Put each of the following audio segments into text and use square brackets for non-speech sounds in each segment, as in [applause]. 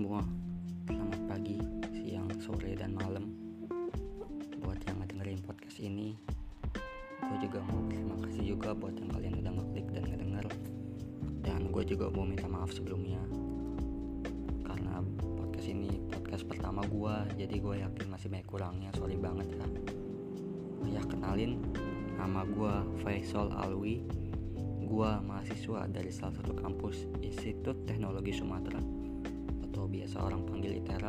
semua. Selamat pagi, siang, sore, dan malam. Buat yang ngedengerin podcast ini Gue juga mau berterima kasih juga buat yang kalian udah ngeklik dan ngedenger. Dan gue juga mau minta maaf sebelumnya. Karena podcast ini podcast pertama gue Jadi gue yakin masih banyak kurangnya, sorry banget ya. Ya kenalin, nama gue Faisal Alwi. Gua mahasiswa dari salah satu kampus Institut Teknologi Sumatera atau biasa orang panggil ITERA.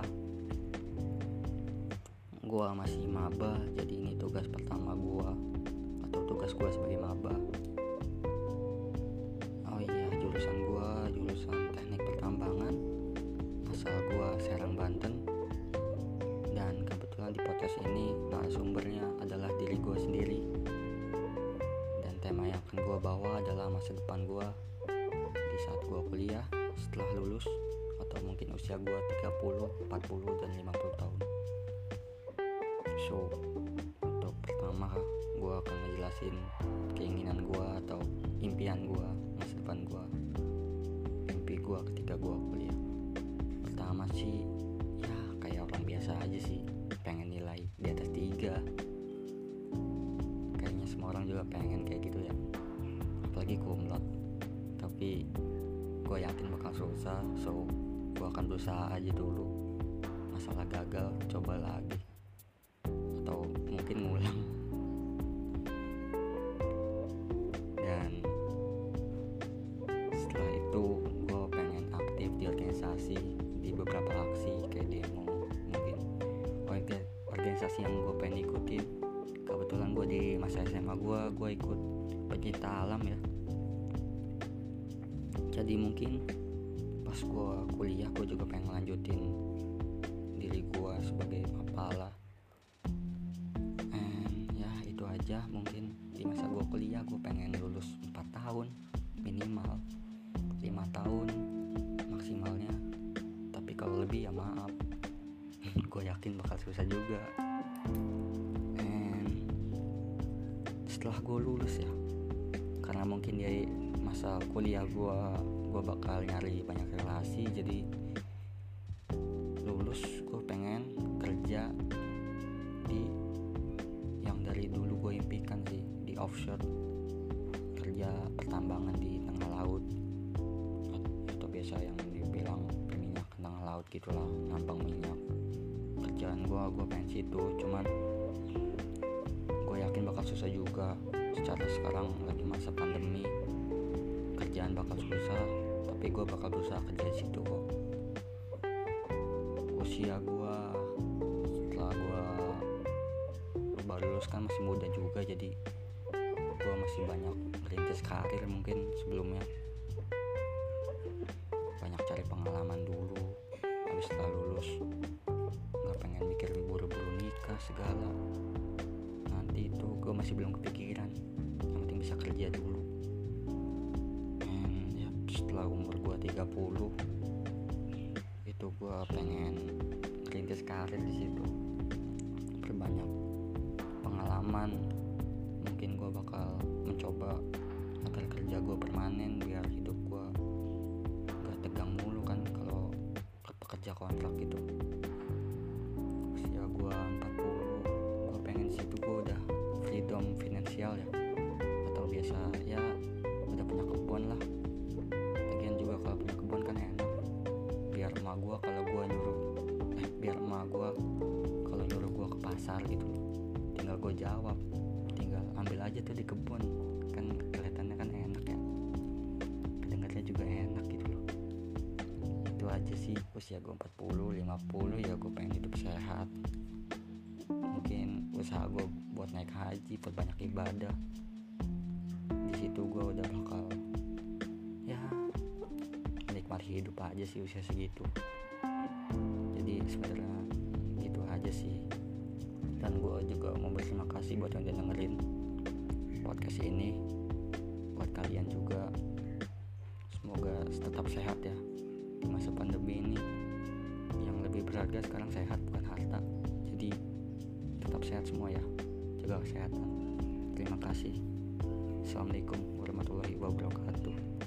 Gua masih maba, jadi ini tugas pertama gua atau tugas gua sebagai maba. Oh iya, jurusan gua jurusan Teknik Pertambangan. Asal gua Serang Banten. Dan kebetulan di podcast ini narasumbernya adalah diri gua sendiri tema yang akan gue bawa adalah masa depan gue di saat gue kuliah setelah lulus mungkin usia gue 30, 40, dan 50 tahun. So untuk pertama gue akan ngejelasin keinginan gue atau impian gue masa depan gue mimpi gue ketika gue kuliah. Pertama sih ya kayak orang biasa aja sih pengen nilai di atas tiga. Semua orang juga pengen kayak gitu ya. Apalagi kumlot tapi gue yakin bakal susah so gue akan berusaha aja dulu. Masalah gagal coba lagi. Atau mungkin ngulang. Dan setelah itu gue pengen aktif di organisasi di beberapa aksi kayak demo mungkin. Organisasi yang gue pengen ikutin. Kebetulan gue di masa SMA gue gue ikut pecinta alam ya. Jadi mungkin pas gue kuliah gue juga pengen lanjutin diri gue sebagai mapala and ya itu aja mungkin di masa gue kuliah gue pengen lulus 4 tahun minimal. 5 tahun maksimalnya. Tapi kalau lebih ya maaf. [laughs] Gue yakin bakal susah juga. Setelah gue lulus ya karena mungkin dari masa kuliah gue gue bakal nyari banyak jadi lulus gue pengen kerja di yang dari dulu gue impikan sih di offshore. Kerja pertambangan di tengah laut. Atau biasa yang dibilang minyak tengah laut gitulah nambang minyak. Kerjaan gue gue pengen situ cuman yakin bakal susah juga. Secara sekarang lagi masa pandemi kerjaan bakal susah tapi gue bakal berusaha kerja di situ kok. Usia gue setelah gue baru lulus kan masih muda juga jadi gue masih banyak merintis karir mungkin sebelumnya. Banyak cari pengalaman dulu habis setelah lulus nggak pengen mikir buru-buru nikah segala. Itu gue masih belum kepikiran yang penting bisa kerja dulu 30 itu gue pengen rintis karir di situ. Berbanyak pengalaman. Mungkin gue bakal mencoba agar kerja gue permanen biar hidup gue gak tegang mulu kan kalau pekerja kontrak gitu pasar gitu. Tinggal gua jawab tinggal ambil aja tuh di kebun. Kan kelihatannya kan enak ya. Kedengarnya juga enak gitu loh. Itu aja sih usia gua 40 50 ya gua pengen hidup sehat. Mungkin usaha gue buat naik haji buat banyak ibadah. Di situ gue udah bakal ya menikmati hidup aja sih usia segitu. Jadi sebenarnya gitu aja sih dan gue juga mau berterima kasih buat yang udah dengerin podcast ini. Buat kalian juga. Semoga tetap sehat ya di masa pandemi ini. Yang lebih berharga sekarang sehat bukan harta. Jadi tetap sehat semua ya. Jaga kesehatan. Terima kasih. Assalamualaikum warahmatullahi wabarakatuh